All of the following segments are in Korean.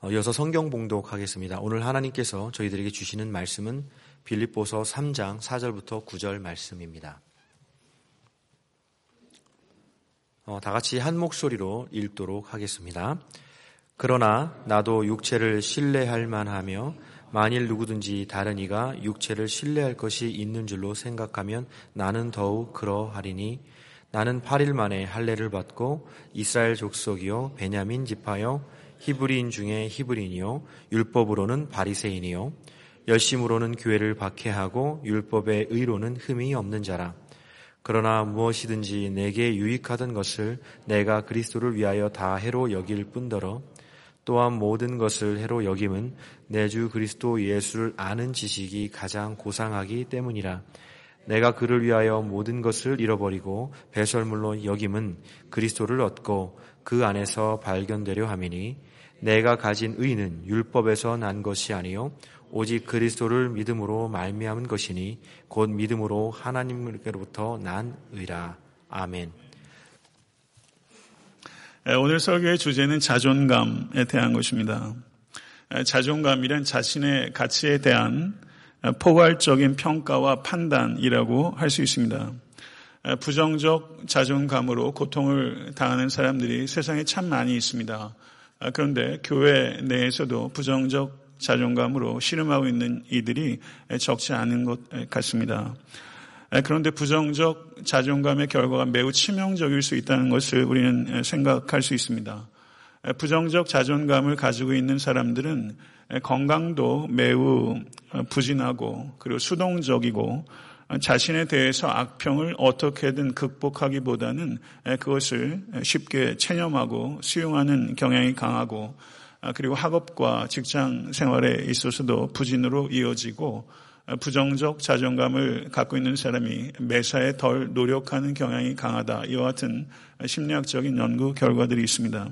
어, 이어서 성경 봉독하겠습니다. 오늘 하나님께서 저희들에게 주시는 말씀은 빌립보서 3장 4절부터 9절 말씀입니다. 어, 다 같이 한 목소리로 읽도록 하겠습니다. 그러나 나도 육체를 신뢰할 만하며 만일 누구든지 다른 이가 육체를 신뢰할 것이 있는 줄로 생각하면 나는 더욱 그러하리니 나는 8일 만에 할례를 받고 이스라엘 족속이요 베냐민 지파요 히브리인 중에 히브리인이요. 율법으로는 바리새인이요. 열심으로는 교회를 박해하고 율법의 의로는 흠이 없는 자라. 그러나 무엇이든지 내게 유익하던 것을 내가 그리스도를 위하여 다 해로 여길 뿐더러 또한 모든 것을 해로 여김은 내 주 그리스도 예수를 아는 지식이 가장 고상하기 때문이라. 내가 그를 위하여 모든 것을 잃어버리고 배설물로 여김은 그리스도를 얻고 그 안에서 발견되려 함이니 내가 가진 의는 율법에서 난 것이 아니요 오직 그리스도를 믿음으로 말미암은 것이니 곧 믿음으로 하나님께로부터 난 의라. 아멘. 오늘 설교의 주제는 자존감에 대한 것입니다. 자존감이란 자신의 가치에 대한 포괄적인 평가와 판단이라고 할 수 있습니다. 부정적 자존감으로 고통을 당하는 사람들이 세상에 참 많이 있습니다. 아, 그런데 교회 내에서도 부정적 자존감으로 씨름하고 있는 이들이 적지 않은 것 같습니다. 아, 그런데 부정적 자존감의 결과가 매우 치명적일 수 있다는 것을 우리는 생각할 수 있습니다. 아, 부정적 자존감을 가지고 있는 사람들은 건강도 매우 부진하고 그리고 수동적이고 자신에 대해서 악평을 어떻게든 극복하기보다는 그것을 쉽게 체념하고 수용하는 경향이 강하고 아, 그리고 학업과 직장 생활에 있어서도 부진으로 이어지고 부정적 자존감을 갖고 있는 사람이 매사에 덜 노력하는 경향이 강하다. 이와 같은 심리학적인 연구 결과들이 있습니다.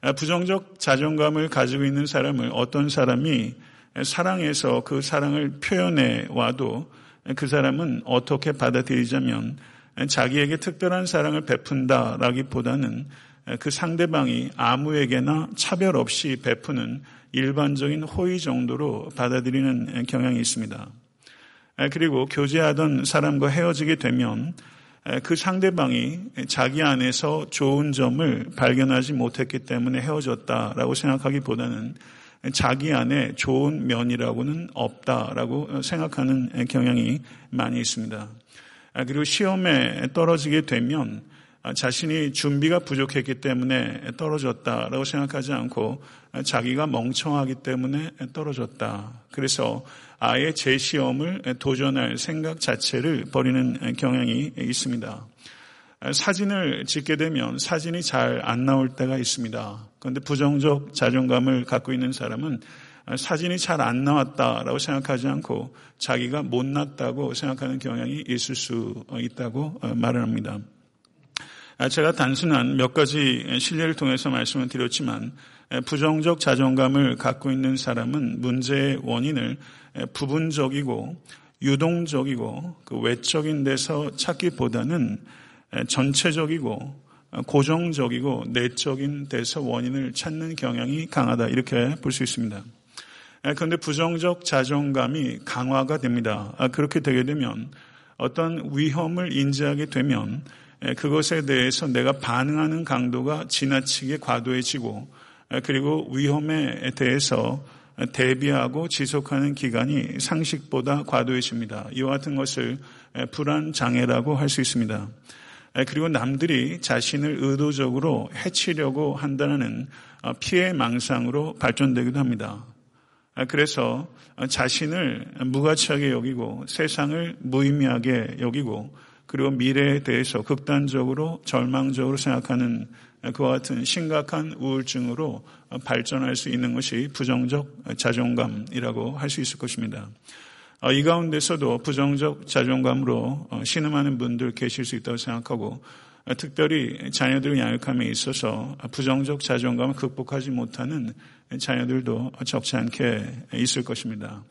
아, 부정적 자존감을 가지고 있는 사람을 어떤 사람이 사랑해서 그 사랑을 표현해 와도 그 사람은 어떻게 받아들이자면 자기에게 특별한 사랑을 베푼다라기보다는 그 상대방이 아무에게나 차별 없이 베푸는 일반적인 호의 정도로 받아들이는 경향이 있습니다. 그리고 교제하던 사람과 헤어지게 되면 그 상대방이 자기 안에서 좋은 점을 발견하지 못했기 때문에 헤어졌다라고 생각하기보다는 자기 안에 좋은 면이라고는 없다라고 생각하는 경향이 많이 있습니다. 아, 그리고 시험에 떨어지게 되면 자신이 준비가 부족했기 때문에 떨어졌다라고 생각하지 않고 자기가 멍청하기 때문에 떨어졌다. 그래서 아예 제 시험을 도전할 생각 자체를 버리는 경향이 있습니다. 사진을 찍게 되면 사진이 잘 안 나올 때가 있습니다. 그런데 부정적 자존감을 갖고 있는 사람은 사진이 잘 안 나왔다라고 생각하지 않고 자기가 못났다고 생각하는 경향이 있을 수 있다고 말을 합니다. 제가 단순한 몇 가지 실례를 통해서 말씀을 드렸지만 부정적 자존감을 갖고 있는 사람은 문제의 원인을 부분적이고 유동적이고 그 외적인 데서 찾기보다는 전체적이고 고정적이고 내적인 데서 원인을 찾는 경향이 강하다 이렇게 볼 수 있습니다. 그런데 부정적 자존감이 강화가 됩니다. 아, 그렇게 되게 되면 어떤 위험을 인지하게 되면 그것에 대해서 내가 반응하는 강도가 지나치게 과도해지고 그리고 위험에 대해서 대비하고 지속하는 기간이 상식보다 과도해집니다. 이와 같은 것을 불안 장애라고 할 수 있습니다. 그리고 남들이 자신을 의도적으로 해치려고 한다는 어, 피해 망상으로 발전되기도 합니다. 그래서 자신을 무가치하게 여기고 세상을 무의미하게 여기고 그리고 미래에 대해서 극단적으로 절망적으로 생각하는 그와 같은 심각한 우울증으로 발전할 수 있는 것이 부정적 자존감이라고 할 수 있을 것입니다. 어, 이 가운데서도 부정적 자존감으로 어, 신음하는 분들 계실 수 있다고 생각하고 어, 특별히 자녀들의 양육함에 있어서 부정적 자존감을 극복하지 못하는 자녀들도 적지 않게 있을 것입니다.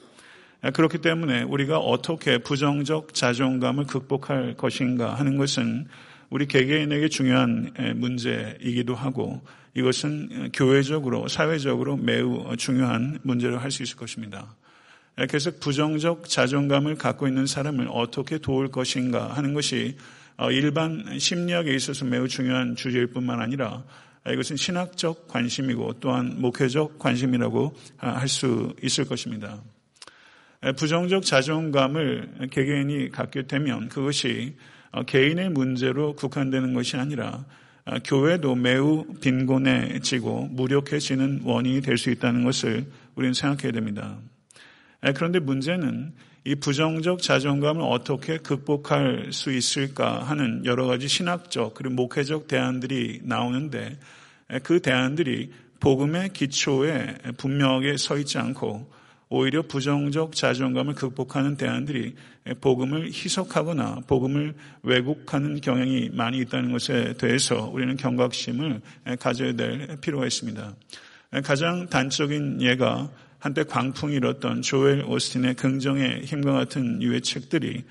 그렇기 때문에 우리가 어떻게 부정적 자존감을 극복할 것인가 하는 것은 우리 개개인에게 중요한 문제이기도 하고 이것은 교회적으로 사회적으로 매우 중요한 문제로 할 수 있을 것입니다. 그래서 부정적 자존감을 갖고 있는 사람을 어떻게 도울 것인가 하는 것이 일반 심리학에 있어서 매우 중요한 주제일 뿐만 아니라 이것은 신학적 관심이고 또한 목회적 관심이라고 할 수 있을 것입니다. 부정적 자존감을 개개인이 갖게 되면 그것이 개인의 문제로 국한되는 것이 아니라 교회도 매우 빈곤해지고 무력해지는 원인이 될 수 있다는 것을 우리는 생각해야 됩니다. 그런데 문제는 이 부정적 자존감을 어떻게 극복할 수 있을까 하는 여러 가지 신학적 그리고 목회적 대안들이 나오는데 그 대안들이 복음의 기초에 분명하게 서 있지 않고 오히려 부정적 자존감을 극복하는 대안들이 복음을 희석하거나 복음을 왜곡하는 경향이 많이 있다는 것에 대해서 우리는 경각심을 가져야 될 필요가 있습니다. 가장 단적인 예가 한때 광풍이 일었던 조엘 오스틴의 긍정의 힘과 같은 유의 책들이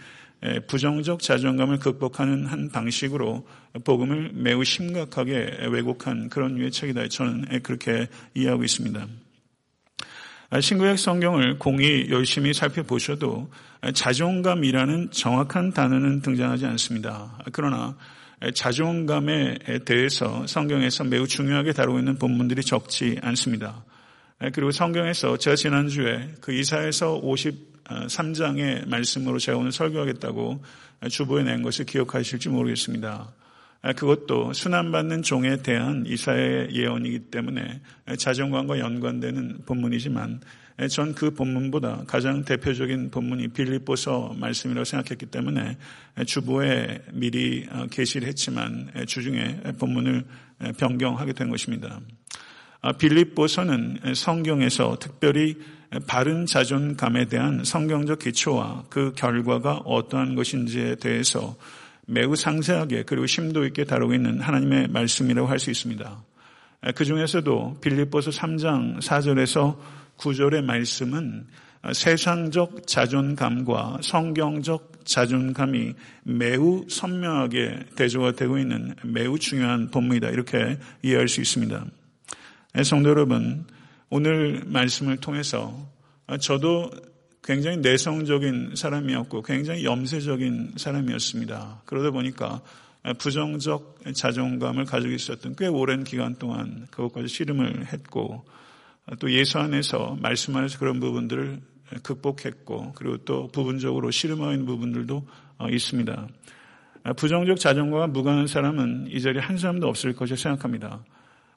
부정적 자존감을 극복하는 한 방식으로 복음을 매우 심각하게 왜곡한 그런 유의 책이다. 저는 그렇게 이해하고 있습니다. 신구약 성경을 공이 열심히 살펴보셔도 자존감이라는 정확한 단어는 등장하지 않습니다. 그러나 자존감에 대해서 성경에서 매우 중요하게 다루고 있는 본문들이 적지 않습니다. 네, 그리고 성경에서 제가 지난주에 그 이사에서 53장의 말씀으로 제가 오늘 설교하겠다고 주보에 낸 것을 기억하실지 모르겠습니다. 아, 그것도 순환받는 종에 대한 이사의 예언이기 때문에 자존감과 연관되는 본문이지만 전 그 본문보다 가장 대표적인 본문이 빌립보서 말씀이라고 생각했기 때문에 주보에 미리 어, 게시를 했지만 주중에 본문을 변경하게 된 것입니다. 아, 빌립보서는 성경에서 특별히 바른 자존감에 대한 성경적 기초와 그 결과가 어떠한 것인지에 대해서 매우 상세하게 그리고 심도 있게 다루고 있는 하나님의 말씀이라고 할 수 있습니다. 그 중에서도 빌립보서 3장 4절에서 9절의 말씀은 세상적 자존감과 성경적 자존감이 매우 선명하게 대조가 되고 있는 매우 중요한 본문이다. 이렇게 이해할 수 있습니다. 네, 성도 여러분, 오늘 말씀을 통해서 저도 굉장히 내성적인 사람이었고 굉장히 염세적인 사람이었습니다. 그러다 보니까 부정적 자존감을 가지고 있었던 꽤 오랜 기간 동안 그것까지 씨름을 했고 또 예수 안에서 말씀 안에서 그런 부분들을 극복했고 그리고 또 부분적으로 씨름하는 부분들도 있습니다. 부정적 자존감과 무관한 사람은 이 자리에 한 사람도 없을 것이라 생각합니다.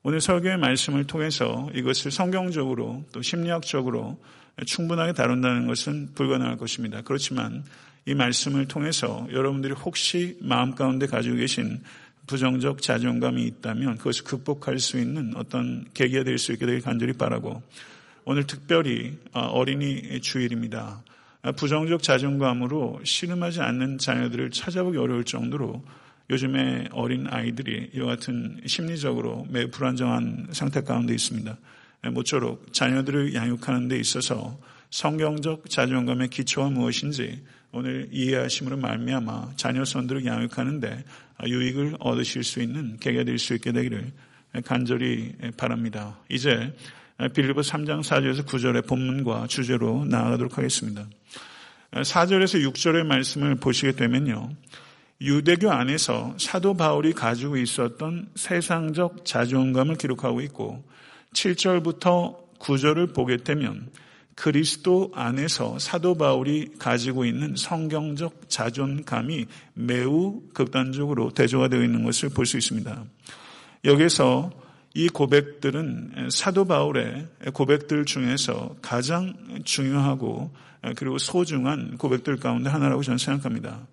오늘 설교의 말씀을 통해서 이것을 성경적으로 또 심리학적으로 충분하게 다룬다는 것은 불가능할 것입니다. 그렇지만 이 말씀을 통해서 여러분들이 혹시 마음 가운데 가지고 계신 부정적 자존감이 있다면 그것을 극복할 수 있는 어떤 계기가 될 수 있게 되길 간절히 바라고 오늘 특별히 어, 어린이 주일입니다. 부정적 자존감으로 씨름하지 않는 자녀들을 찾아보기 어려울 정도로 요즘에 어린 아이들이 이와 같은 심리적으로 매우 불안정한 상태 가운데 있습니다. 모쪼록 자녀들을 양육하는 데 있어서 성경적 자존감의 기초가 무엇인지 오늘 이해하심으로 말미암아 자녀 선들을 양육하는데 유익을 얻으실 수 있는 계기가 될 수 있게 되기를 간절히 바랍니다. 이제 빌리보 3장 4절에서 9절의 본문과 주제로 나아가도록 하겠습니다. 4절에서 6절의 말씀을 보시게 되면요. 유대교 안에서 사도 바울이 가지고 있었던 세상적 자존감을 기록하고 있고 7절부터 9절을 보게 되면 그리스도 안에서 사도 바울이 가지고 있는 성경적 자존감이 매우 극단적으로 대조가 되어 있는 것을 볼 수 있습니다. 여기서 이 고백들은 사도 바울의 고백들 중에서 가장 중요하고 그리고 소중한 고백들 가운데 하나라고 저는 생각합니다.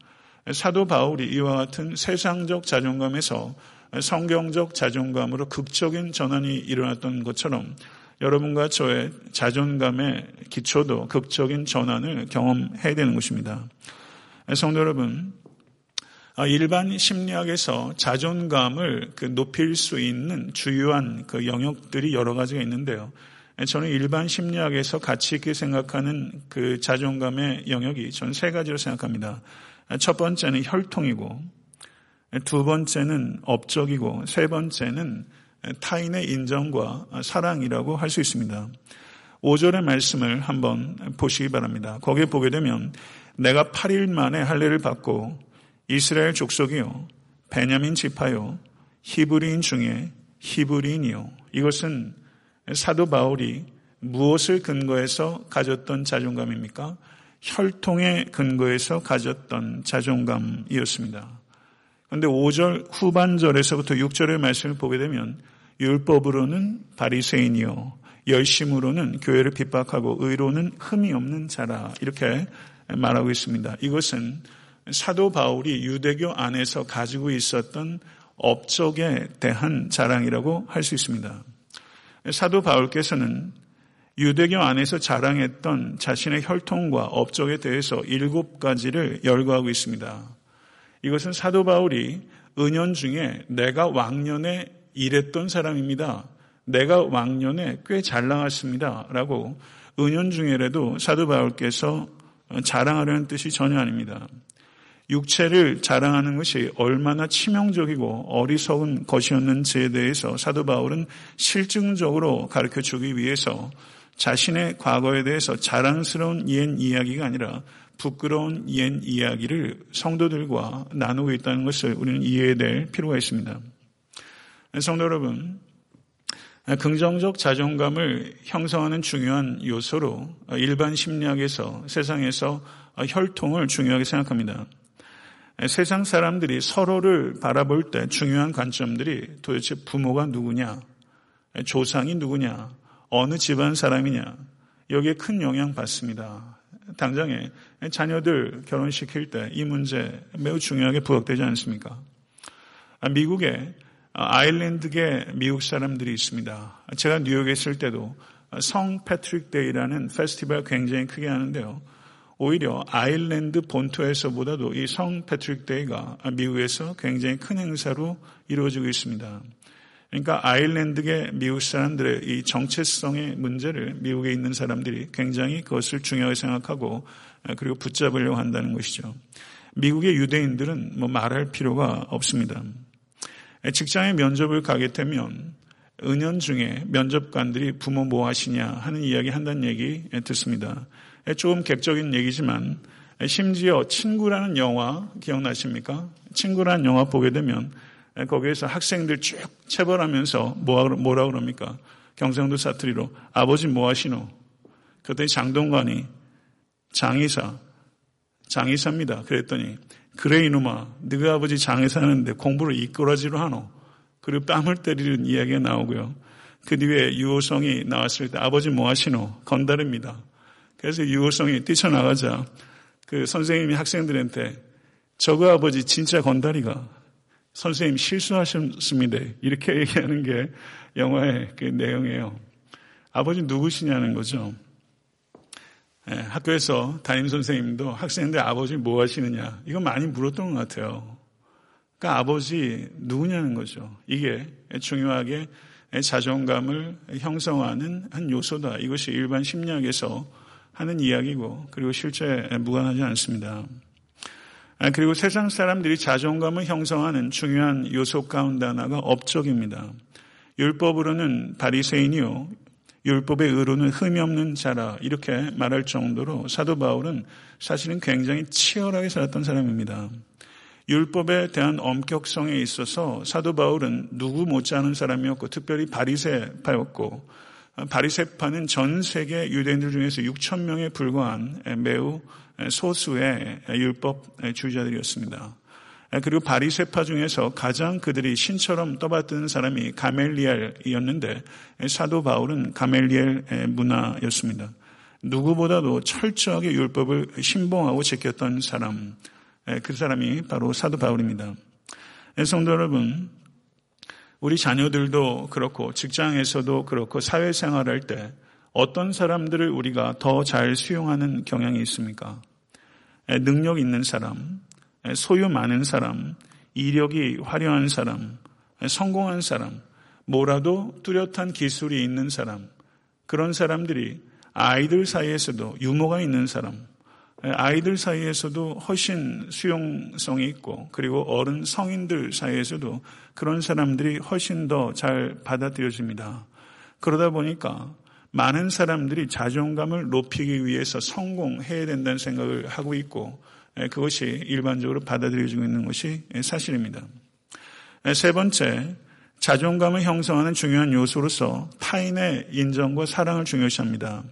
사도 바울이 이와 같은 세상적 자존감에서 성경적 자존감으로 극적인 전환이 일어났던 것처럼 여러분과 저의 자존감의 기초도 극적인 전환을 경험해야 되는 것입니다. 성도 여러분, 일반 심리학에서 자존감을 그 높일 수 있는 주요한 그 영역들이 여러 가지가 있는데요. 저는 일반 심리학에서 가치 있게 생각하는 그 자존감의 영역이 저는 세 가지로 생각합니다. 첫 번째는 혈통이고 두 번째는 업적이고 세 번째는 타인의 인정과 사랑이라고 할 수 있습니다. 5절의 말씀을 한번 보시기 바랍니다. 거기에 보게 되면 내가 8일 만에 할례를 받고 이스라엘 족속이요 베냐민 지파요 히브리인 중에 히브리인이요 이것은 사도 바울이 무엇을 근거해서 가졌던 자존감입니까? 혈통의 근거해서 가졌던 자존감이었습니다. 그런데 5절 후반절에서부터 6절의 말씀을 보게 되면 율법으로는 바리새인이요 열심으로는 교회를 핍박하고 의로는 흠이 없는 자라 이렇게 말하고 있습니다. 이것은 사도 바울이 유대교 안에서 가지고 있었던 업적에 대한 자랑이라고 할 수 있습니다. 사도 바울께서는 유대교 안에서 자랑했던 자신의 혈통과 업적에 대해서 일곱 가지를 열거하고 있습니다. 이것은 사도 바울이 은연 중에 내가 왕년에 일했던 사람입니다. 내가 왕년에 꽤 잘 나갔습니다. 라고 은연 중에라도 사도 바울께서 자랑하려는 뜻이 전혀 아닙니다. 육체를 자랑하는 것이 얼마나 치명적이고 어리석은 것이었는지에 대해서 사도 바울은 실증적으로 가르쳐 주기 위해서 자신의 과거에 대해서 자랑스러운 옛 이야기가 아니라 부끄러운 옛 이야기를 성도들과 나누고 있다는 것을 우리는 이해해야 될 필요가 있습니다. 성도 여러분, 긍정적 자존감을 형성하는 중요한 요소로 일반 심리학에서 세상에서 혈통을 중요하게 생각합니다. 세상 사람들이 서로를 바라볼 때 중요한 관점들이 도대체 부모가 누구냐, 조상이 누구냐, 어느 집안 사람이냐, 여기에 큰 영향 받습니다. 당장에 자녀들 결혼시킬 때 이 문제 매우 중요하게 부각되지 않습니까? 미국에 아일랜드계 미국 사람들이 있습니다. 제가 뉴욕에 있을 때도 성 패트릭 데이라는 페스티벌 굉장히 크게 하는데요. 오히려 아일랜드 본토에서보다도 이 성 패트릭 데이가 미국에서 굉장히 큰 행사로 이루어지고 있습니다. 그러니까 아일랜드계 미국 사람들의 이 정체성의 문제를 미국에 있는 사람들이 굉장히 그것을 중요하게 생각하고 그리고 붙잡으려고 한다는 것이죠. 미국의 유대인들은 뭐 말할 필요가 없습니다. 직장에 면접을 가게 되면 은연 중에 면접관들이 부모 뭐 하시냐 하는 이야기 한다는 얘기 듣습니다. 조금 객적인 얘기지만 심지어 친구라는 영화 기억나십니까? 친구라는 영화 보게 되면 거기에서 학생들 쭉 체벌하면서 뭐라 그럽니까? 경상도 사투리로 아버지 뭐 하시노? 그랬더니 장동관이 장의사, 장의사입니다. 그랬더니 그래 이놈아 네가 아버지 장의사 하는데 공부를 이끌어지로 하노. 그리고 뺨을 때리는 이야기가 나오고요. 그 뒤에 유호성이 나왔을 때 아버지 뭐 하시노? 건달입니다. 그래서 유호성이 뛰쳐나가자 그 선생님이 학생들한테 저거 아버지 진짜 건달이가 선생님 실수하셨습니다. 이렇게 얘기하는 게 영화의 그 내용이에요. 아버지 누구시냐는 거죠. 네, 학교에서 담임 선생님도 학생들 아버지 뭐 하시느냐 이거 많이 물었던 것 같아요. 그러니까 아버지 누구냐는 거죠. 이게 중요하게 자존감을 형성하는 한 요소다. 이것이 일반 심리학에서 하는 이야기고 그리고 실제 무관하지 않습니다. 아, 그리고 세상 사람들이 자존감을 형성하는 중요한 요소 가운데 하나가 업적입니다. 율법으로는 바리새인이요 율법의 의로는 흠이 없는 자라 이렇게 말할 정도로 사도 바울은 사실은 굉장히 치열하게 살았던 사람입니다. 율법에 대한 엄격성에 있어서 사도 바울은 누구 못지않은 사람이었고 특별히 바리새파였고 바리세파는 전 세계 유대인들 중에서 6천 명에 불과한 매우 소수의 율법 주의자들이었습니다. 그리고 바리세파 중에서 가장 그들이 신처럼 떠받드는 사람이 가멜리엘이었는데 사도 바울은 가멜리엘 문화였습니다. 누구보다도 철저하게 율법을 신봉하고 지켰던 사람, 그 사람이 바로 사도 바울입니다. 성도 여러분, 우리 자녀들도 그렇고 직장에서도 그렇고 사회생활할 때 어떤 사람들을 우리가 더 잘 수용하는 경향이 있습니까? 능력 있는 사람, 소유 많은 사람, 이력이 화려한 사람, 성공한 사람, 뭐라도 뚜렷한 기술이 있는 사람, 그런 사람들이 아이들 사이에서도 유머가 있는 사람, 아이들 사이에서도 훨씬 수용성이 있고 그리고 어른 성인들 사이에서도 그런 사람들이 훨씬 더 잘 받아들여집니다. 그러다 보니까 많은 사람들이 자존감을 높이기 위해서 성공해야 된다는 생각을 하고 있고 그것이 일반적으로 받아들여지고 있는 것이 사실입니다. 세 번째, 자존감을 형성하는 중요한 요소로서 타인의 인정과 사랑을 중요시합니다.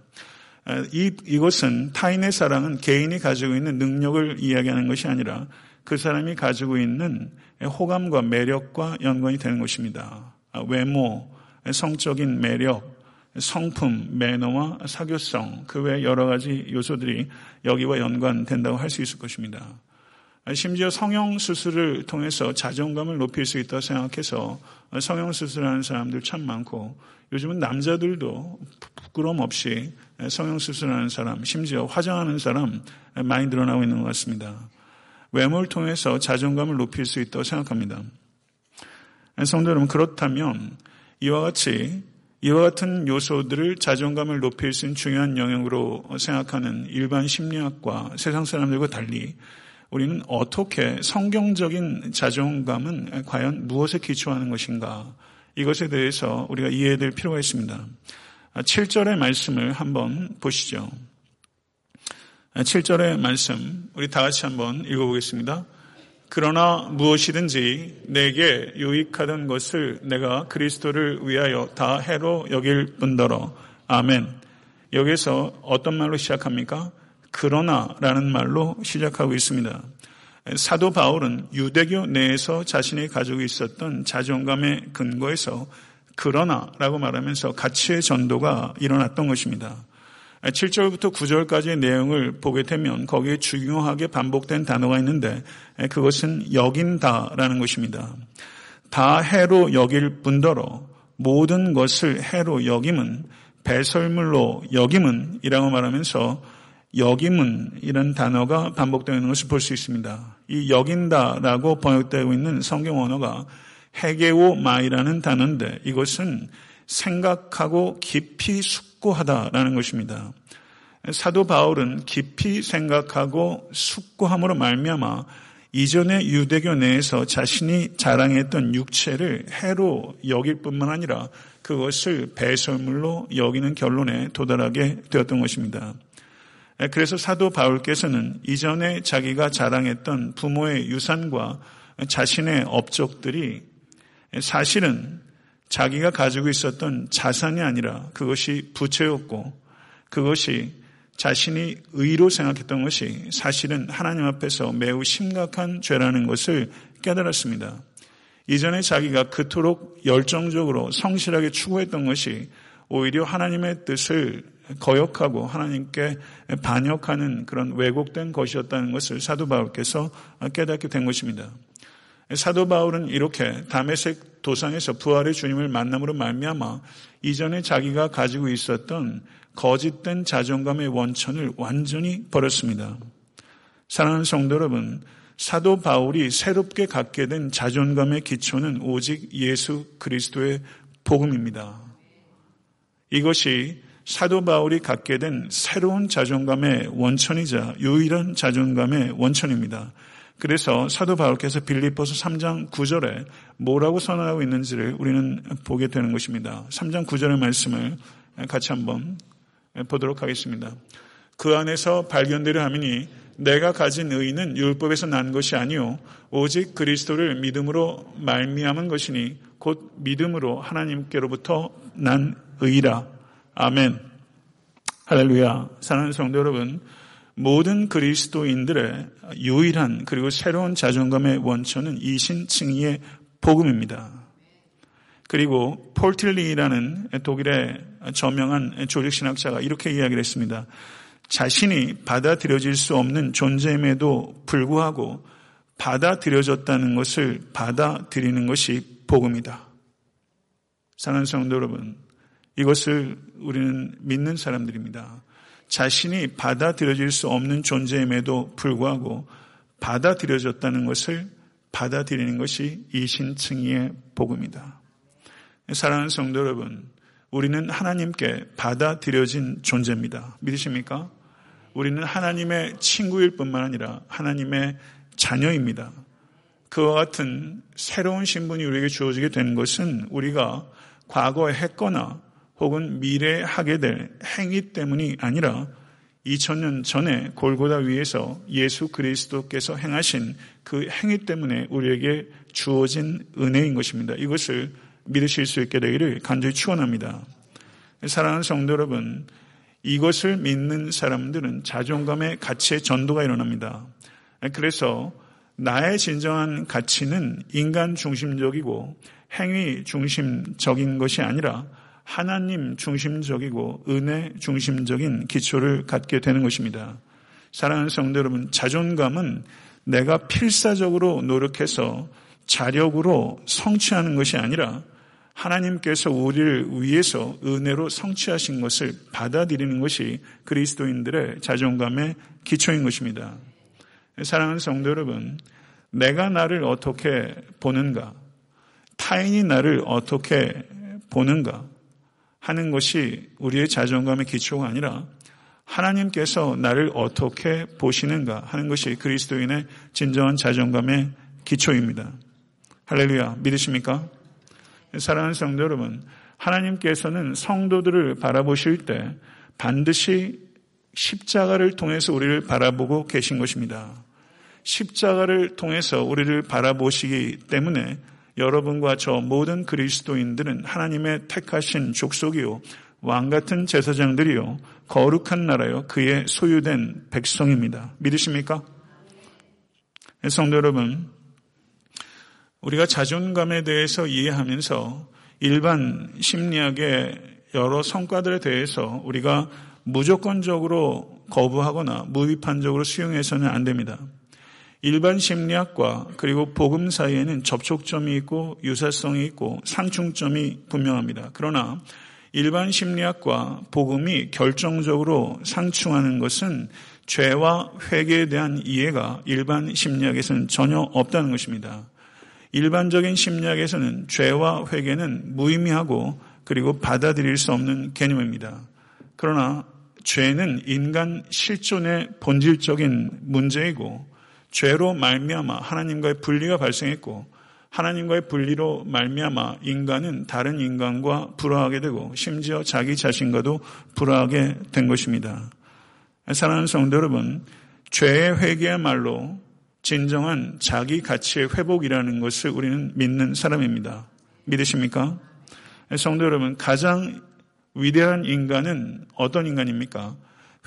이, 이것은 타인의 사랑은 개인이 가지고 있는 능력을 이야기하는 것이 아니라 그 사람이 가지고 있는 호감과 매력과 연관이 되는 것입니다. 외모, 성적인 매력, 성품, 매너와 사교성, 그 외 여러 가지 요소들이 여기와 연관된다고 할 수 있을 것입니다. 심지어 성형 수술을 통해서 자존감을 높일 수 있다고 생각해서 성형 수술하는 사람들 참 많고 요즘은 남자들도 부끄럼 없이 성형 수술하는 사람, 심지어 화장하는 사람 많이 늘어나고 있는 것 같습니다. 외모를 통해서 자존감을 높일 수 있다고 생각합니다. 성도 여러분, 그렇다면 이와 같이 이와 같은 요소들을 자존감을 높일 수 있는 중요한 영역으로 생각하는 일반 심리학과 세상 사람들과 달리 우리는 어떻게 성경적인 자존감은 과연 무엇에 기초하는 것인가 이것에 대해서 우리가 이해해야 될 필요가 있습니다. 7절의 말씀을 한번 보시죠. 7절의 말씀 우리 다 같이 한번 읽어보겠습니다. 그러나 무엇이든지 내게 유익하던 것을 내가 그리스도를 위하여 다 해로 여길 뿐더러 아멘. 여기서 어떤 말로 시작합니까? 그러나라는 말로 시작하고 있습니다. 사도 바울은 유대교 내에서 자신이 가지고 있었던 자존감의 근거에서 그러나라고 말하면서 가치의 전도가 일어났던 것입니다. 7절부터 9절까지의 내용을 보게 되면 거기에 중요하게 반복된 단어가 있는데 그것은 여긴다라는 것입니다. 다 해로 여길 뿐더러 모든 것을 해로 여김은 배설물로 여김은 이라고 말하면서 여김은 이런 단어가 반복되는 것을 볼 수 있습니다. 이 여긴다라고 번역되고 있는 성경 언어가 해게오 마이라는 단어인데 이것은 생각하고 깊이 숙고하다라는 것입니다. 사도 바울은 깊이 생각하고 숙고함으로 말미암아 이전의 유대교 내에서 자신이 자랑했던 육체를 해로 여길 뿐만 아니라 그것을 배설물로 여기는 결론에 도달하게 되었던 것입니다. 그래서 사도 바울께서는 이전에 자기가 자랑했던 부모의 유산과 자신의 업적들이 사실은 자기가 가지고 있었던 자산이 아니라 그것이 부채였고 그것이 자신이 의로 생각했던 것이 사실은 하나님 앞에서 매우 심각한 죄라는 것을 깨달았습니다. 이전에 자기가 그토록 열정적으로 성실하게 추구했던 것이 오히려 하나님의 뜻을 거역하고 하나님께 반역하는 그런 왜곡된 것이었다는 것을 사도 바울께서 깨닫게 된 것입니다. 사도 바울은 이렇게 담에색 도상에서 부활의 주님을 만남으로 말미암아 이전에 자기가 가지고 있었던 거짓된 자존감의 원천을 완전히 버렸습니다. 사랑하는 성도 여러분, 사도 바울이 새롭게 갖게 된 자존감의 기초는 오직 예수 그리스도의 복음입니다. 이것이 사도 바울이 갖게 된 새로운 자존감의 원천이자 유일한 자존감의 원천입니다. 그래서 사도 바울께서 빌립보서 3장 9절에 뭐라고 선언하고 있는지를 우리는 보게 되는 것입니다. 3장 9절의 말씀을 같이 한번 보도록 하겠습니다. 그 안에서 발견되려 하미니 내가 가진 의는 율법에서 난 것이 아니요 오직 그리스도를 믿음으로 말미암은 것이니 곧 믿음으로 하나님께로부터 난 의라. 아멘. 할렐루야. 사랑하는 성도 여러분, 모든 그리스도인들의 유일한 그리고 새로운 자존감의 원천은 이신칭의의 복음입니다. 그리고 폴틸리라는 독일의 저명한 조직신학자가 이렇게 이야기를 했습니다. 자신이 받아들여질 수 없는 존재임에도 불구하고 받아들여졌다는 것을 받아들이는 것이 복음이다. 사랑하는 성도 여러분, 이것을 우리는 믿는 사람들입니다. 자신이 받아들여질 수 없는 존재임에도 불구하고 받아들여졌다는 것을 받아들이는 것이 이신층의 복음이다. 사랑하는 성도 여러분, 우리는 하나님께 받아들여진 존재입니다. 믿으십니까? 우리는 하나님의 친구일 뿐만 아니라 하나님의 자녀입니다. 그와 같은 새로운 신분이 우리에게 주어지게 된 것은 우리가 과거에 했거나 혹은 미래에 하게 될 행위 때문이 아니라 2000년 전에 골고다 위에서 예수 그리스도께서 행하신 그 행위 때문에 우리에게 주어진 은혜인 것입니다. 이것을 믿으실 수 있게 되기를 간절히 축원합니다. 사랑하는 성도 여러분, 이것을 믿는 사람들은 자존감의 가치의 전도가 일어납니다. 그래서 나의 진정한 가치는 인간 중심적이고 행위 중심적인 것이 아니라 하나님 중심적이고 은혜 중심적인 기초를 갖게 되는 것입니다. 사랑하는 성도 여러분, 자존감은 내가 필사적으로 노력해서 자력으로 성취하는 것이 아니라 하나님께서 우리를 위해서 은혜로 성취하신 것을 받아들이는 것이 그리스도인들의 자존감의 기초인 것입니다. 사랑하는 성도 여러분, 내가 나를 어떻게 보는가, 타인이 나를 어떻게 보는가 하는 것이 우리의 자존감의 기초가 아니라 하나님께서 나를 어떻게 보시는가 하는 것이 그리스도인의 진정한 자존감의 기초입니다. 할렐루야, 믿으십니까? 사랑하는 성도 여러분, 하나님께서는 성도들을 바라보실 때 반드시 십자가를 통해서 우리를 바라보고 계신 것입니다. 십자가를 통해서 우리를 바라보시기 때문에 여러분과 저 모든 그리스도인들은 하나님의 택하신 족속이요 왕 같은 제사장들이요 거룩한 나라요 그의 소유된 백성입니다. 믿으십니까? 성도 여러분, 우리가 자존감에 대해서 이해하면서 일반 심리학의 여러 성과들에 대해서 우리가 무조건적으로 거부하거나 무비판적으로 수용해서는 안 됩니다. 일반 심리학과 그리고 복음 사이에는 접촉점이 있고 유사성이 있고 상충점이 분명합니다. 그러나 일반 심리학과 복음이 결정적으로 상충하는 것은 죄와 회개에 대한 이해가 일반 심리학에서는 전혀 없다는 것입니다. 일반적인 심리학에서는 죄와 회개는 무의미하고 그리고 받아들일 수 없는 개념입니다. 그러나 죄는 인간 실존의 본질적인 문제이고 죄로 말미암아 하나님과의 분리가 발생했고 하나님과의 분리로 말미암아 인간은 다른 인간과 불화하게 되고 심지어 자기 자신과도 불화하게 된 것입니다. 사랑하는 성도 여러분, 죄의 회개야말로 진정한 자기 가치의 회복이라는 것을 우리는 믿는 사람입니다. 믿으십니까? 성도 여러분, 가장 위대한 인간은 어떤 인간입니까?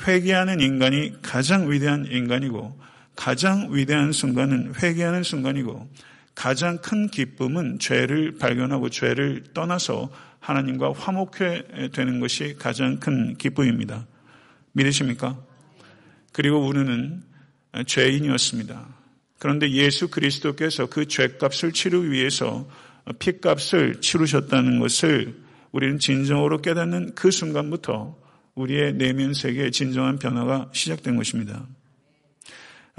회개하는 인간이 가장 위대한 인간이고 가장 위대한 순간은 회개하는 순간이고 가장 큰 기쁨은 죄를 발견하고 죄를 떠나서 하나님과 화목해 되는 것이 가장 큰 기쁨입니다. 믿으십니까? 그리고 우리는 죄인이었습니다. 그런데 예수 그리스도께서 그 죄값을 치르기 위해서 피값을 치르셨다는 것을 우리는 진정으로 깨닫는 그 순간부터 우리의 내면 세계의 진정한 변화가 시작된 것입니다.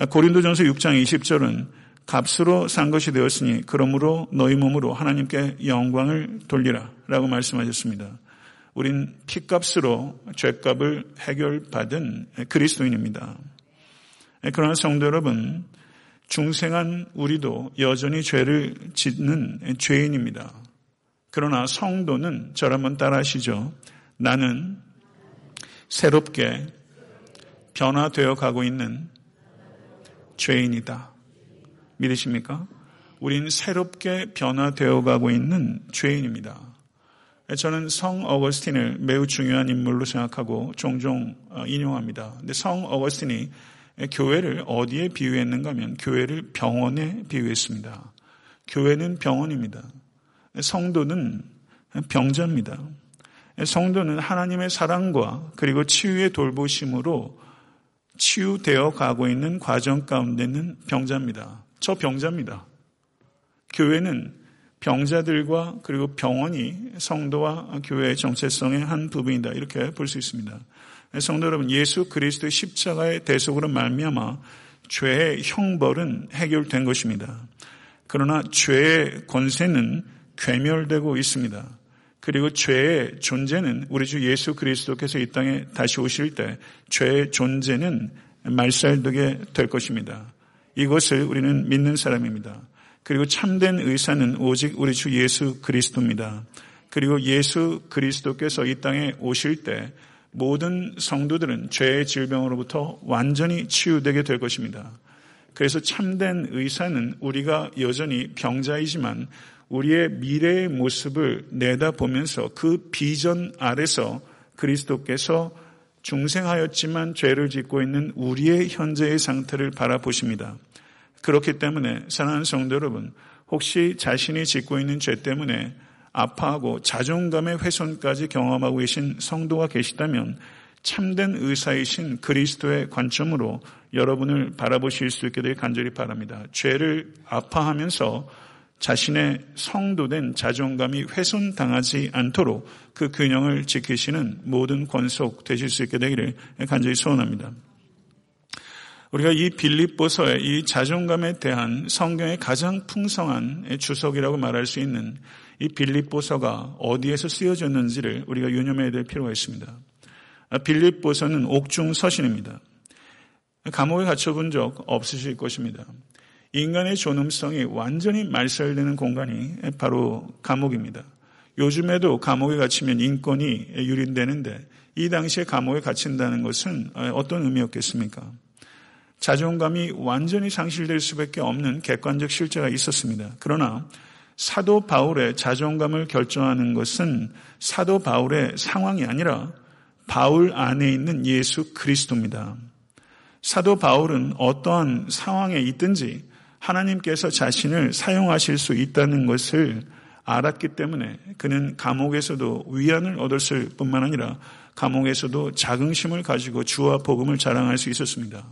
고린도전서 6장 20절은 값으로 산 것이 되었으니 그러므로 너희 몸으로 하나님께 영광을 돌리라 라고 말씀하셨습니다. 우린 피값으로 죄값을 해결받은 그리스도인입니다. 그러나 성도 여러분, 중생한 우리도 여전히 죄를 짓는 죄인입니다. 그러나 성도는 저를 한번 따라 하시죠. 나는 새롭게 변화되어 가고 있는 죄인이다. 믿으십니까? 우린 새롭게 변화되어 가고 있는 죄인입니다. 저는 성 어거스틴을 매우 중요한 인물로 생각하고 종종 어, 인용합니다. 근데 성 어거스틴이 교회를 어디에 비유했는가 하면 교회를 병원에 비유했습니다. 교회는 병원입니다. 성도는 병자입니다. 성도는 하나님의 사랑과 그리고 치유의 돌보심으로 치유되어 가고 있는 과정 가운데는 병자입니다. 저 병자입니다. 교회는 병자들과 그리고 병원이 성도와 교회의 정체성의 한 부분이다. 이렇게 볼 수 있습니다. 성도 여러분, 예수 그리스도의 십자가의 대속으로 말미암아 죄의 형벌은 해결된 것입니다. 그러나 죄의 권세는 괴멸되고 있습니다. 그리고 죄의 존재는 우리 주 예수 그리스도께서 이 땅에 다시 오실 때 죄의 존재는 말살되게 될 것입니다. 이것을 우리는 믿는 사람입니다. 그리고 참된 의사는 오직 우리 주 예수 그리스도입니다. 그리고 예수 그리스도께서 이 땅에 오실 때 모든 성도들은 죄의 질병으로부터 완전히 치유되게 될 것입니다. 그래서 참된 의사는 우리가 여전히 병자이지만 우리의 미래의 모습을 내다보면서 그 비전 아래서 그리스도께서 중생하였지만 죄를 짓고 있는 우리의 현재의 상태를 바라보십니다. 그렇기 때문에 사랑하는 성도 여러분, 혹시 자신이 짓고 있는 죄 때문에 아파하고 자존감의 훼손까지 경험하고 계신 성도가 계시다면 참된 의사이신 그리스도의 관점으로 여러분을 바라보실 수 있게 되 간절히 바랍니다. 죄를 아파하면서 자신의 성도된 자존감이 훼손당하지 않도록 그 균형을 지키시는 모든 권속 되실 수 있게 되기를 간절히 소원합니다. 우리가 이 빌립보서의 이 자존감에 대한 성경의 가장 풍성한 주석이라고 말할 수 있는 이 빌립보서가 어디에서 쓰여졌는지를 우리가 유념해야 될 필요가 있습니다. 빌립보서는 옥중 서신입니다. 감옥에 갇혀본 적 없으실 것입니다. 인간의 존엄성이 완전히 말살되는 공간이 바로 감옥입니다. 요즘에도 감옥에 갇히면 인권이 유린되는데 이 당시에 감옥에 갇힌다는 것은 어떤 의미였겠습니까? 자존감이 완전히 상실될 수밖에 없는 객관적 실제가 있었습니다. 그러나 사도 바울의 자존감을 결정하는 것은 사도 바울의 상황이 아니라 바울 안에 있는 예수 그리스도입니다. 사도 바울은 어떠한 상황에 있든지 하나님께서 자신을 사용하실 수 있다는 것을 알았기 때문에 그는 감옥에서도 위안을 얻었을 뿐만 아니라 감옥에서도 자긍심을 가지고 주와 복음을 자랑할 수 있었습니다.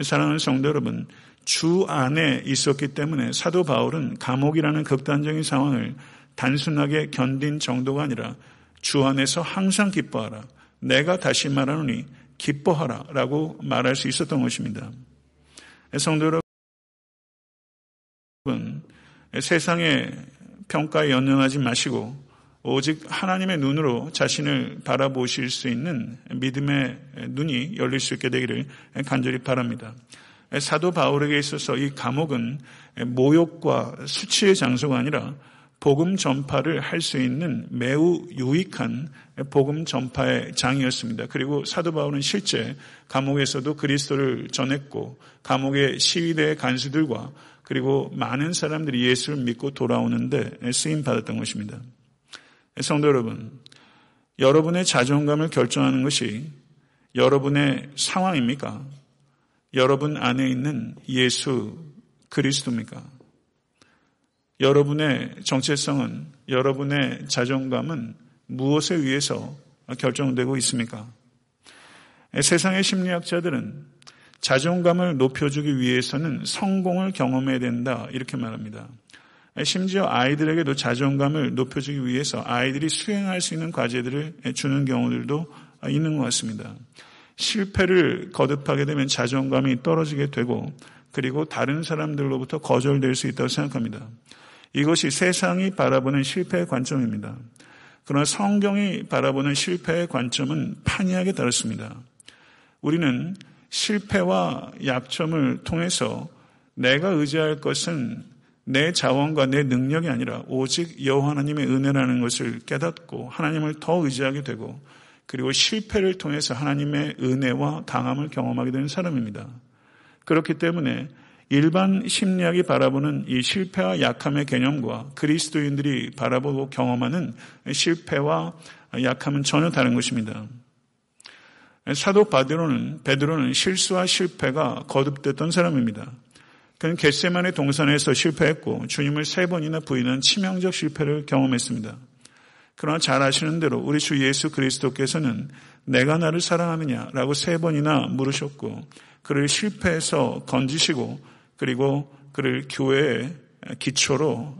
사랑하는 성도 여러분, 주 안에 있었기 때문에 사도 바울은 감옥이라는 극단적인 상황을 단순하게 견딘 정도가 아니라 주 안에서 항상 기뻐하라. 내가 다시 말하노니 기뻐하라. 라고 말할 수 있었던 것입니다. 성도 여러분, 세상의 평가에 연연하지 마시고 오직 하나님의 눈으로 자신을 바라보실 수 있는 믿음의 눈이 열릴 수 있게 되기를 간절히 바랍니다. 사도 바울에게 있어서 이 감옥은 모욕과 수치의 장소가 아니라 복음 전파를 할 수 있는 매우 유익한 복음 전파의 장이었습니다. 그리고 사도 바울은 실제 감옥에서도 그리스도를 전했고 감옥의 시위대 간수들과 그리고 많은 사람들이 예수를 믿고 돌아오는데 쓰임 받았던 것입니다. 성도 여러분, 여러분의 자존감을 결정하는 것이 여러분의 상황입니까? 여러분 안에 있는 예수 그리스도입니까? 여러분의 정체성은, 여러분의 자존감은 무엇에 의해서 결정되고 있습니까? 세상의 심리학자들은 자존감을 높여주기 위해서는 성공을 경험해야 된다, 이렇게 말합니다. 심지어 아이들에게도 자존감을 높여주기 위해서 아이들이 수행할 수 있는 과제들을 주는 경우들도 있는 것 같습니다. 실패를 거듭하게 되면 자존감이 떨어지게 되고 그리고 다른 사람들로부터 거절될 수 있다고 생각합니다. 이것이 세상이 바라보는 실패의 관점입니다. 그러나 성경이 바라보는 실패의 관점은 판이하게 다릅니다. 우리는 실패와 약점을 통해서 내가 의지할 것은 내 자원과 내 능력이 아니라 오직 여호와 하나님의 은혜라는 것을 깨닫고 하나님을 더 의지하게 되고 그리고 실패를 통해서 하나님의 은혜와 강함을 경험하게 되는 사람입니다. 그렇기 때문에 일반 심리학이 바라보는 이 실패와 약함의 개념과 그리스도인들이 바라보고 경험하는 실패와 약함은 전혀 다른 것입니다. 사도 바드로는 베드로는 실수와 실패가 거듭됐던 사람입니다. 그는 겟세만의 동산에서 실패했고 주님을 세 번이나 부인한 치명적 실패를 경험했습니다. 그러나 잘 아시는 대로 우리 주 예수 그리스도께서는 내가 나를 사랑하느냐라고 세 번이나 물으셨고 그를 실패해서 건지시고 그리고 그를 교회의 기초로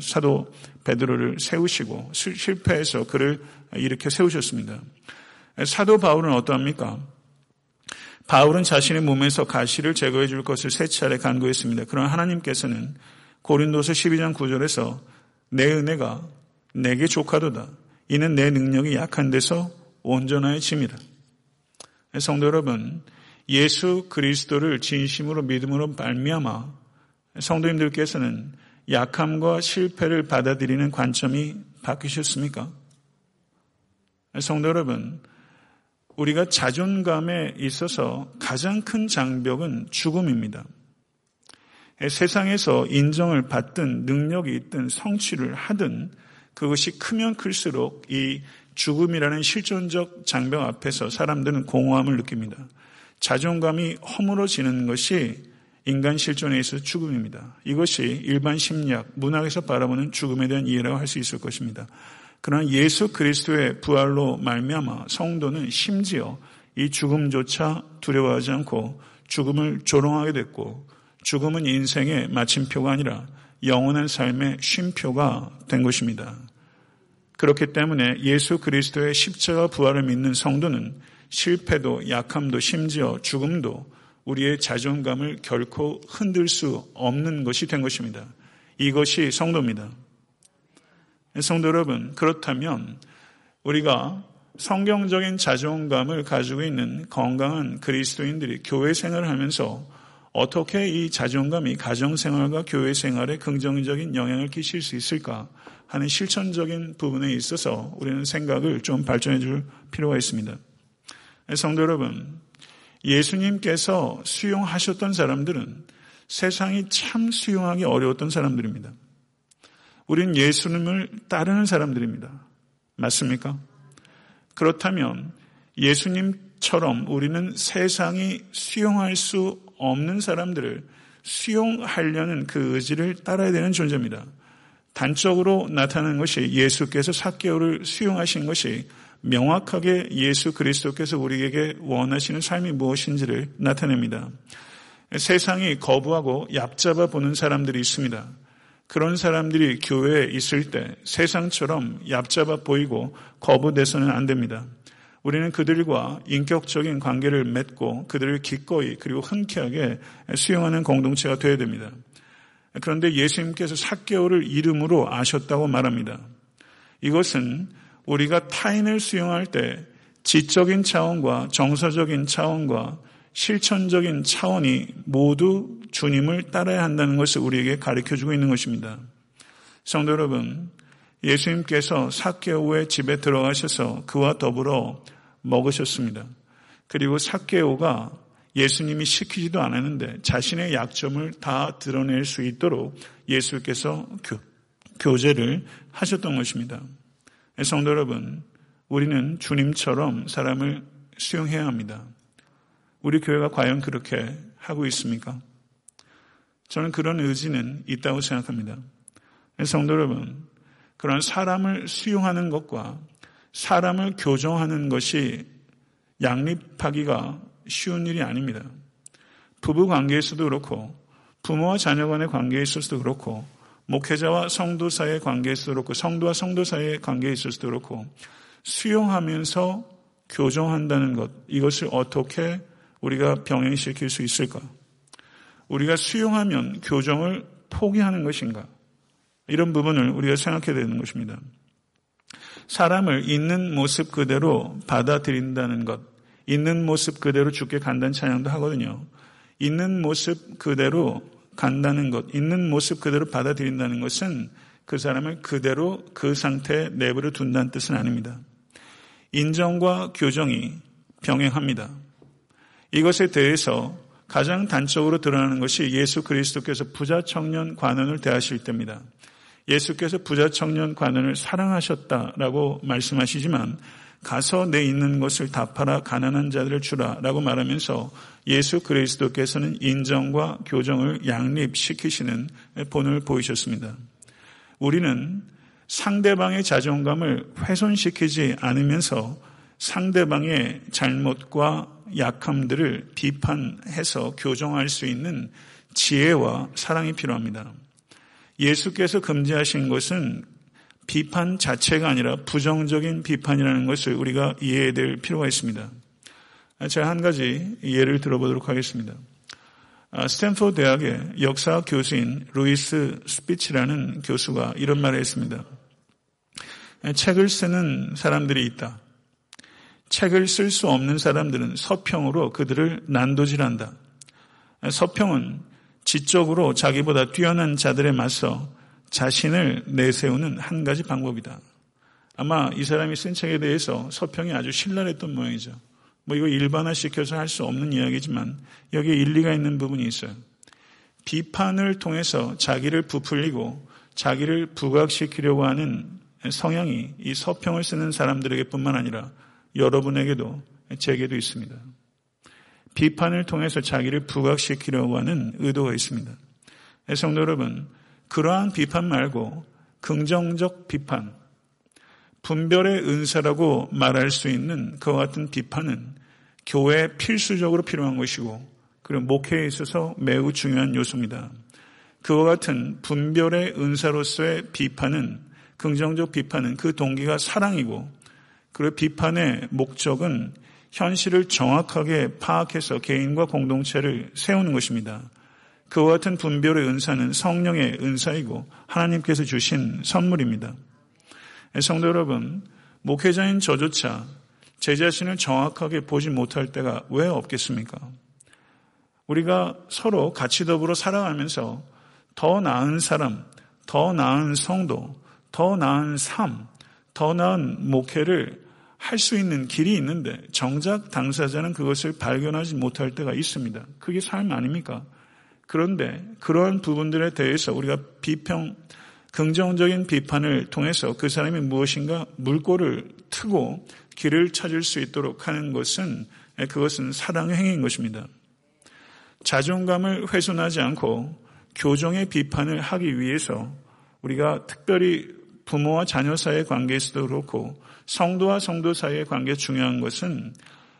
사도 베드로를 세우시고 실패해서 그를 이렇게 세우셨습니다. 사도 바울은 어떠합니까? 바울은 자신의 몸에서 가시를 제거해 줄 것을 세 차례 간구했습니다. 그러나 하나님께서는 고린도서 12장 9절에서 내 은혜가 내게 조카도다. 이는 내 능력이 약한 데서 온전하의 짐이라. 성도 여러분, 예수 그리스도를 진심으로 믿음으로 말미암아 성도님들께서는 약함과 실패를 받아들이는 관점이 바뀌셨습니까? 성도 여러분, 우리가 자존감에 있어서 가장 큰 장벽은 죽음입니다. 세상에서 인정을 받든 능력이 있든 성취를 하든 그것이 크면 클수록 이 죽음이라는 실존적 장벽 앞에서 사람들은 공허함을 느낍니다. 자존감이 허물어지는 것이 인간 실존에 있어 죽음입니다. 이것이 일반 심리학, 문학에서 바라보는 죽음에 대한 이해라고 할 수 있을 것입니다. 그러나 예수 그리스도의 부활로 말미암아 성도는 심지어 이 죽음조차 두려워하지 않고 죽음을 조롱하게 됐고 죽음은 인생의 마침표가 아니라 영원한 삶의 쉼표가 된 것입니다. 그렇기 때문에 예수 그리스도의 십자가 부활을 믿는 성도는 실패도 약함도 심지어 죽음도 우리의 자존감을 결코 흔들 수 없는 것이 된 것입니다. 이것이 성도입니다. 성도 여러분, 그렇다면 우리가 성경적인 자존감을 가지고 있는 건강한 그리스도인들이 교회 생활을 하면서 어떻게 이 자존감이 가정생활과 교회 생활에 긍정적인 영향을 끼칠 수 있을까 하는 실천적인 부분에 있어서 우리는 생각을 좀 발전해 줄 필요가 있습니다. 성도 여러분, 예수님께서 수용하셨던 사람들은 세상이 참 수용하기 어려웠던 사람들입니다. 우린 예수님을 따르는 사람들입니다. 맞습니까? 그렇다면 예수님처럼 우리는 세상이 수용할 수 없는 사람들을 수용하려는 그 의지를 따라야 되는 존재입니다. 단적으로 나타나는 것이 예수께서 사개오를 수용하신 것이 명확하게 예수 그리스도께서 우리에게 원하시는 삶이 무엇인지를 나타냅니다. 세상이 거부하고 얕잡아 보는 사람들이 있습니다. 그런 사람들이 교회에 있을 때 세상처럼 얕잡아 보이고 거부돼서는 안 됩니다. 우리는 그들과 인격적인 관계를 맺고 그들을 기꺼이 그리고 흔쾌하게 수용하는 공동체가 되어야 됩니다. 그런데 예수님께서 사개오를 이름으로 아셨다고 말합니다. 이것은 우리가 타인을 수용할 때 지적인 차원과 정서적인 차원과 실천적인 차원이 모두 주님을 따라야 한다는 것을 우리에게 가르쳐 주고 있는 것입니다. 성도 여러분, 예수님께서 사케오의 집에 들어가셔서 그와 더불어 먹으셨습니다. 그리고 사케오가 예수님이 시키지도 않았는데 자신의 약점을 다 드러낼 수 있도록 예수께서 교제를 하셨던 것입니다. 성도 여러분, 우리는 주님처럼 사람을 수용해야 합니다. 우리 교회가 과연 그렇게 하고 있습니까? 저는 그런 의지는 있다고 생각합니다. 성도 여러분, 그런 사람을 수용하는 것과 사람을 교정하는 것이 양립하기가 쉬운 일이 아닙니다. 부부 관계에서도 그렇고, 부모와 자녀 간의 관계에 있어서도 그렇고, 목회자와 성도 사이의 관계에 있어서도 그렇고 성도와 성도 사이의 관계에 있어서도 그렇고 수용하면서 교정한다는 것 이것을 어떻게 우리가 병행시킬 수 있을까? 우리가 수용하면 교정을 포기하는 것인가? 이런 부분을 우리가 생각해야 되는 것입니다. 사람을 있는 모습 그대로 받아들인다는 것, 있는 모습 그대로 죽게 간다는 찬양도 하거든요. 있는 모습 그대로 간다는 것, 있는 모습 그대로 받아들인다는 것은 그 사람을 그대로 그 상태에 내버려 둔다는 뜻은 아닙니다. 인정과 교정이 병행합니다. 이것에 대해서 가장 단적으로 드러나는 것이 예수 그리스도께서 부자 청년 관원을 대하실 때입니다. 예수께서 부자 청년 관원을 사랑하셨다라고 말씀하시지만 가서 내 있는 것을 다 팔아 가난한 자들을 주라라고 말하면서 예수 그리스도께서는 인정과 교정을 양립시키시는 본을 보이셨습니다. 우리는 상대방의 자존감을 훼손시키지 않으면서 상대방의 잘못과 약함들을 비판해서 교정할 수 있는 지혜와 사랑이 필요합니다. 예수께서 금지하신 것은 비판 자체가 아니라 부정적인 비판이라는 것을 우리가 이해해야 될 필요가 있습니다. 제가 한 가지 예를 들어보도록 하겠습니다. 아, 스탠포드 대학의 역사 교수인 루이스 스피치라는 교수가 이런 말을 했습니다. 책을 쓰는 사람들이 있다. 책을 쓸 수 없는 사람들은 서평으로 그들을 난도질한다. 서평은 지적으로 자기보다 뛰어난 자들에 맞서 자신을 내세우는 한 가지 방법이다. 아마 이 사람이 쓴 책에 대해서 서평이 아주 신랄했던 모양이죠. 뭐 이거 일반화시켜서 할 수 없는 이야기지만 여기에 일리가 있는 부분이 있어요. 비판을 통해서 자기를 부풀리고 자기를 부각시키려고 하는 성향이 이 서평을 쓰는 사람들에게 뿐만 아니라 여러분에게도 제게도 있습니다. 비판을 통해서 자기를 부각시키려고 하는 의도가 있습니다. 성도 여러분, 그러한 비판 말고 긍정적 비판, 분별의 은사라고 말할 수 있는 그와 같은 비판은 교회에 필수적으로 필요한 것이고 그리고 목회에 있어서 매우 중요한 요소입니다. 그와 같은 분별의 은사로서의 비판은 긍정적 비판은 그 동기가 사랑이고 그리고 비판의 목적은 현실을 정확하게 파악해서 개인과 공동체를 세우는 것입니다. 그와 같은 분별의 은사는 성령의 은사이고 하나님께서 주신 선물입니다. 성도 여러분, 목회자인 저조차 제 자신을 정확하게 보지 못할 때가 왜 없겠습니까? 우리가 서로 같이 더불어 살아가면서 더 나은 사람, 더 나은 성도, 더 나은 삶, 더 나은 목회를 할 수 있는 길이 있는데 정작 당사자는 그것을 발견하지 못할 때가 있습니다. 그게 삶 아닙니까? 그런데 그러한 부분들에 대해서 우리가 비평, 긍정적인 비판을 통해서 그 사람이 무엇인가 물꼬를 트고 길을 찾을 수 있도록 하는 것은 그것은 사랑의 행위인 것입니다. 자존감을 훼손하지 않고 교정의 비판을 하기 위해서 우리가 특별히 부모와 자녀 사이의 관계에서도 그렇고 성도와 성도 사이의 관계 중요한 것은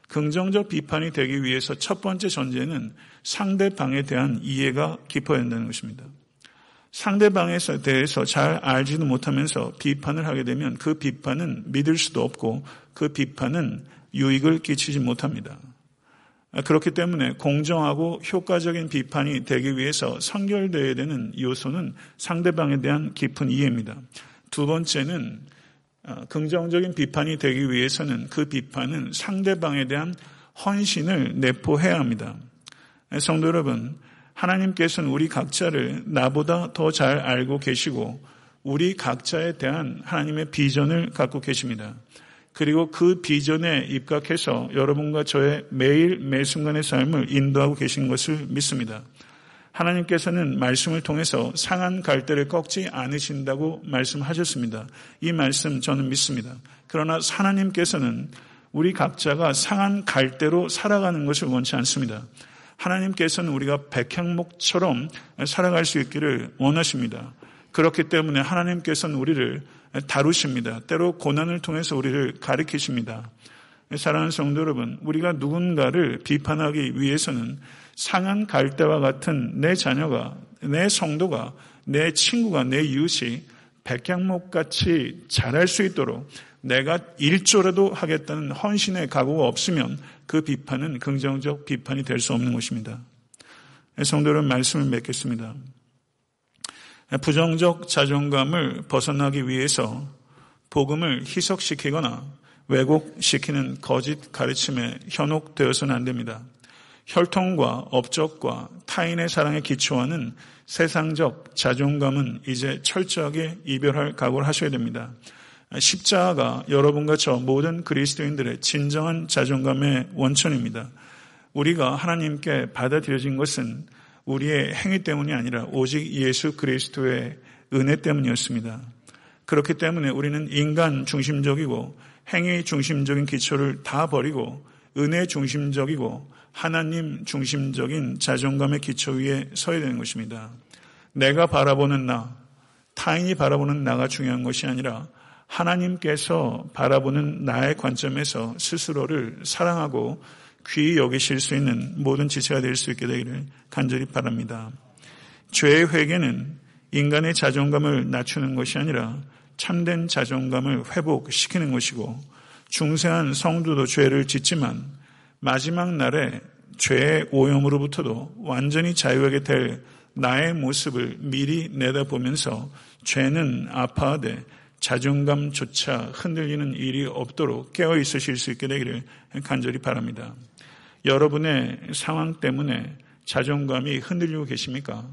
긍정적 비판이 되기 위해서 첫 번째 전제는 상대방에 대한 이해가 깊어야 한다는 것입니다. 상대방에 대해서 잘 알지도 못하면서 비판을 하게 되면 그 비판은 믿을 수도 없고 그 비판은 유익을 끼치지 못합니다. 그렇기 때문에 공정하고 효과적인 비판이 되기 위해서 선결되어야 되는 요소는 상대방에 대한 깊은 이해입니다. 두 번째는 어, 긍정적인 비판이 되기 위해서는 그 비판은 상대방에 대한 헌신을 내포해야 합니다. 성도 여러분, 하나님께서는 우리 각자를 나보다 더 잘 알고 계시고 우리 각자에 대한 하나님의 비전을 갖고 계십니다. 그리고 그 비전에 입각해서 여러분과 저의 매일 매 순간의 삶을 인도하고 계신 것을 믿습니다. 하나님께서는 말씀을 통해서 상한 갈대를 꺾지 않으신다고 말씀하셨습니다. 이 말씀 저는 믿습니다. 그러나 하나님께서는 우리 각자가 상한 갈대로 살아가는 것을 원치 않습니다. 하나님께서는 우리가 백향목처럼 살아갈 수 있기를 원하십니다. 그렇기 때문에 하나님께서는 우리를 다루십니다. 때로 고난을 통해서 우리를 가리키십니다. 사랑하는 성도 여러분, 우리가 누군가를 비판하기 위해서는 상한 갈대와 같은 내 자녀가, 내 성도가, 내 친구가, 내 이웃이 백향목같이 자랄 수 있도록 내가 일조라도 하겠다는 헌신의 각오가 없으면 그 비판은 긍정적 비판이 될 수 없는 것입니다. 성도 여러분 말씀을 맺겠습니다. 부정적 자존감을 벗어나기 위해서 복음을 희석시키거나 왜곡시키는 거짓 가르침에 현혹되어서는 안 됩니다. 혈통과 업적과 타인의 사랑에 기초하는 세상적 자존감은 이제 철저하게 이별할 각오를 하셔야 됩니다. 십자가가 여러분과 저 모든 그리스도인들의 진정한 자존감의 원천입니다. 우리가 하나님께 받아들여진 것은 우리의 행위 때문이 아니라 오직 예수 그리스도의 은혜 때문이었습니다. 그렇기 때문에 우리는 인간 중심적이고 행위 중심적인 기초를 다 버리고 은혜 중심적이고 하나님 중심적인 자존감의 기초 위에 서야 되는 것입니다. 내가 바라보는 나, 타인이 바라보는 나가 중요한 것이 아니라 하나님께서 바라보는 나의 관점에서 스스로를 사랑하고 귀히 여기실 수 있는 모든 지체가 될 수 있게 되기를 간절히 바랍니다. 죄의 회개는 인간의 자존감을 낮추는 것이 아니라 참된 자존감을 회복시키는 것이고 중세한 성도도 죄를 짓지만 마지막 날에 죄의 오염으로부터도 완전히 자유하게 될 나의 모습을 미리 내다보면서 죄는 아파하되 자존감조차 흔들리는 일이 없도록 깨어 있으실 수 있게 되기를 간절히 바랍니다. 여러분의 상황 때문에 자존감이 흔들리고 계십니까?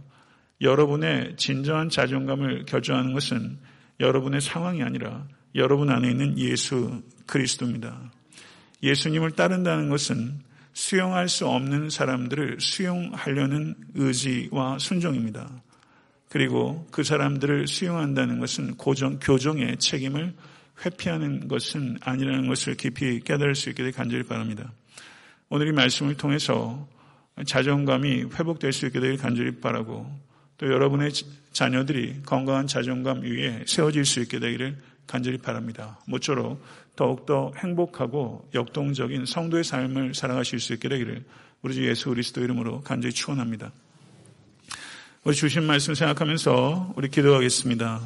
여러분의 진정한 자존감을 결정하는 것은 여러분의 상황이 아니라 여러분 안에 있는 예수 그리스도입니다. 예수님을 따른다는 것은 수용할 수 없는 사람들을 수용하려는 의지와 순종입니다. 그리고 그 사람들을 수용한다는 것은 고정, 교정의 책임을 회피하는 것은 아니라는 것을 깊이 깨달을 수 있게 되 간절히 바랍니다. 오늘 이 말씀을 통해서 자존감이 회복될 수 있게 되길 간절히 바라고 또 여러분의 자녀들이 건강한 자존감 위에 세워질 수 있게 되기를 간절히 바랍니다. 모쪼록 더욱더 행복하고 역동적인 성도의 삶을 살아가실 수 있게 되기를 우리 주 예수 그리스도 이름으로 간절히 축원합니다. 우리 주신 말씀 생각하면서 우리 기도하겠습니다.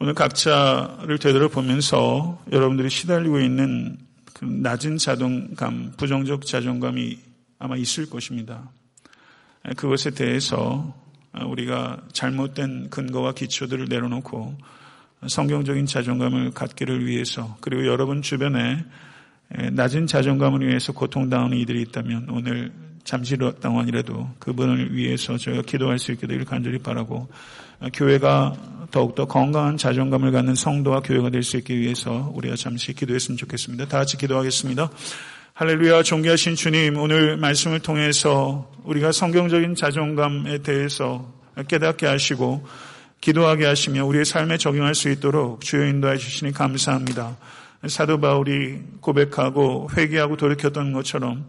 오늘 각자를 되돌아보면서 여러분들이 시달리고 있는 그 낮은 자존감, 부정적 자존감이 아마 있을 것입니다. 그것에 대해서 우리가 잘못된 근거와 기초들을 내려놓고 성경적인 자존감을 갖기를 위해서 그리고 여러분 주변에 낮은 자존감을 위해서 고통당하는 이들이 있다면 오늘 잠시 동안이라도 그분을 위해서 저희가 기도할 수 있게 되기를 간절히 바라고 교회가 더욱더 건강한 자존감을 갖는 성도와 교회가 될 수 있기 위해서 우리가 잠시 기도했으면 좋겠습니다. 다 같이 기도하겠습니다. 할렐루야 존귀하신 주님 오늘 말씀을 통해서 우리가 성경적인 자존감에 대해서 깨닫게 하시고 기도하게 하시며 우리의 삶에 적용할 수 있도록 주여 인도해 주시니 감사합니다. 사도 바울이 고백하고 회개하고 돌이켰던 것처럼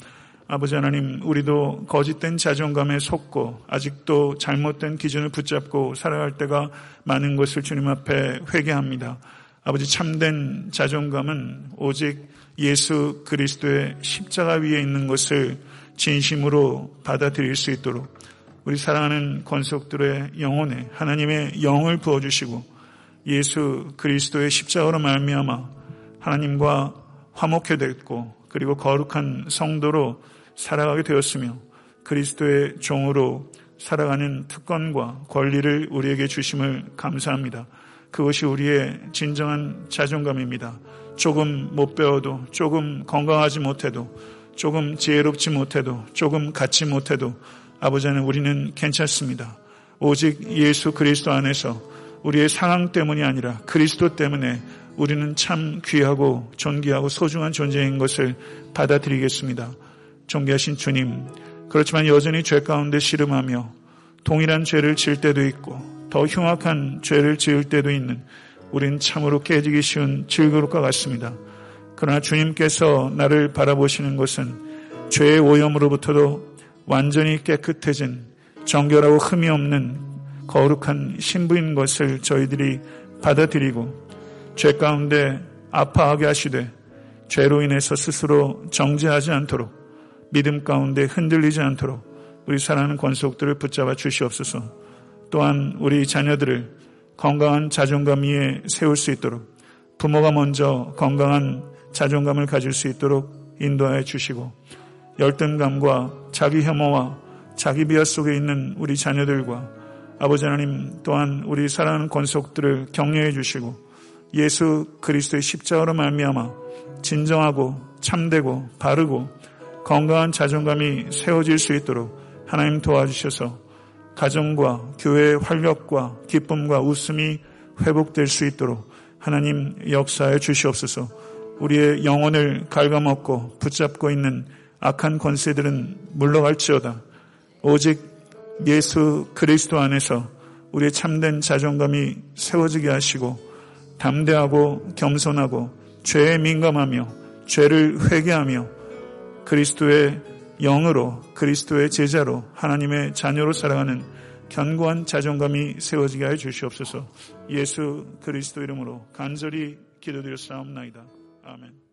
아버지 하나님 우리도 거짓된 자존감에 속고 아직도 잘못된 기준을 붙잡고 살아갈 때가 많은 것을 주님 앞에 회개합니다. 아버지 참된 자존감은 오직 예수 그리스도의 십자가 위에 있는 것을 진심으로 받아들일 수 있도록 우리 사랑하는 권속들의 영혼에 하나님의 영을 부어주시고 예수 그리스도의 십자가로 말미암아 하나님과 화목해 됐고 그리고 거룩한 성도로 살아가게 되었으며 그리스도의 종으로 살아가는 특권과 권리를 우리에게 주심을 감사합니다. 그것이 우리의 진정한 자존감입니다. 조금 못 배워도, 조금 건강하지 못해도, 조금 지혜롭지 못해도, 조금 갖지 못해도, 아버지는 우리는 괜찮습니다. 오직 예수 그리스도 안에서 우리의 상황 때문이 아니라 그리스도 때문에 우리는 참 귀하고 존귀하고 소중한 존재인 것을 받아들이겠습니다. 존귀하신 주님, 그렇지만 여전히 죄 가운데 씨름하며 동일한 죄를 지을 때도 있고 더 흉악한 죄를 지을 때도 있는 우린 참으로 깨지기 쉬운 질그릇과 같습니다. 그러나 주님께서 나를 바라보시는 것은 죄의 오염으로부터도 완전히 깨끗해진 정결하고 흠이 없는 거룩한 신부인 것을 저희들이 받아들이고 죄 가운데 아파하게 하시되 죄로 인해서 스스로 정죄하지 않도록 믿음 가운데 흔들리지 않도록 우리 사랑하는 권속들을 붙잡아 주시옵소서. 또한 우리 자녀들을 건강한 자존감 위에 세울 수 있도록 부모가 먼저 건강한 자존감을 가질 수 있도록 인도하여 주시고 열등감과 자기 혐오와 자기 비하 속에 있는 우리 자녀들과 아버지 하나님 또한 우리 사랑하는 권속들을 격려해 주시고 예수 그리스도의 십자가로 말미암아 진정하고 참되고 바르고 건강한 자존감이 세워질 수 있도록 하나님 도와주셔서 가정과 교회의 활력과 기쁨과 웃음이 회복될 수 있도록 하나님 역사해 주시옵소서. 우리의 영혼을 갉아먹고 붙잡고 있는 악한 권세들은 물러갈지어다. 오직 예수 그리스도 안에서 우리의 참된 자존감이 세워지게 하시고 담대하고 겸손하고 죄에 민감하며 죄를 회개하며 그리스도의 영으로 그리스도의 제자로 하나님의 자녀로 살아가는 견고한 자존감이 세워지게 해 주시옵소서 예수 그리스도 이름으로 간절히 기도드렸사옵나이다. 아멘.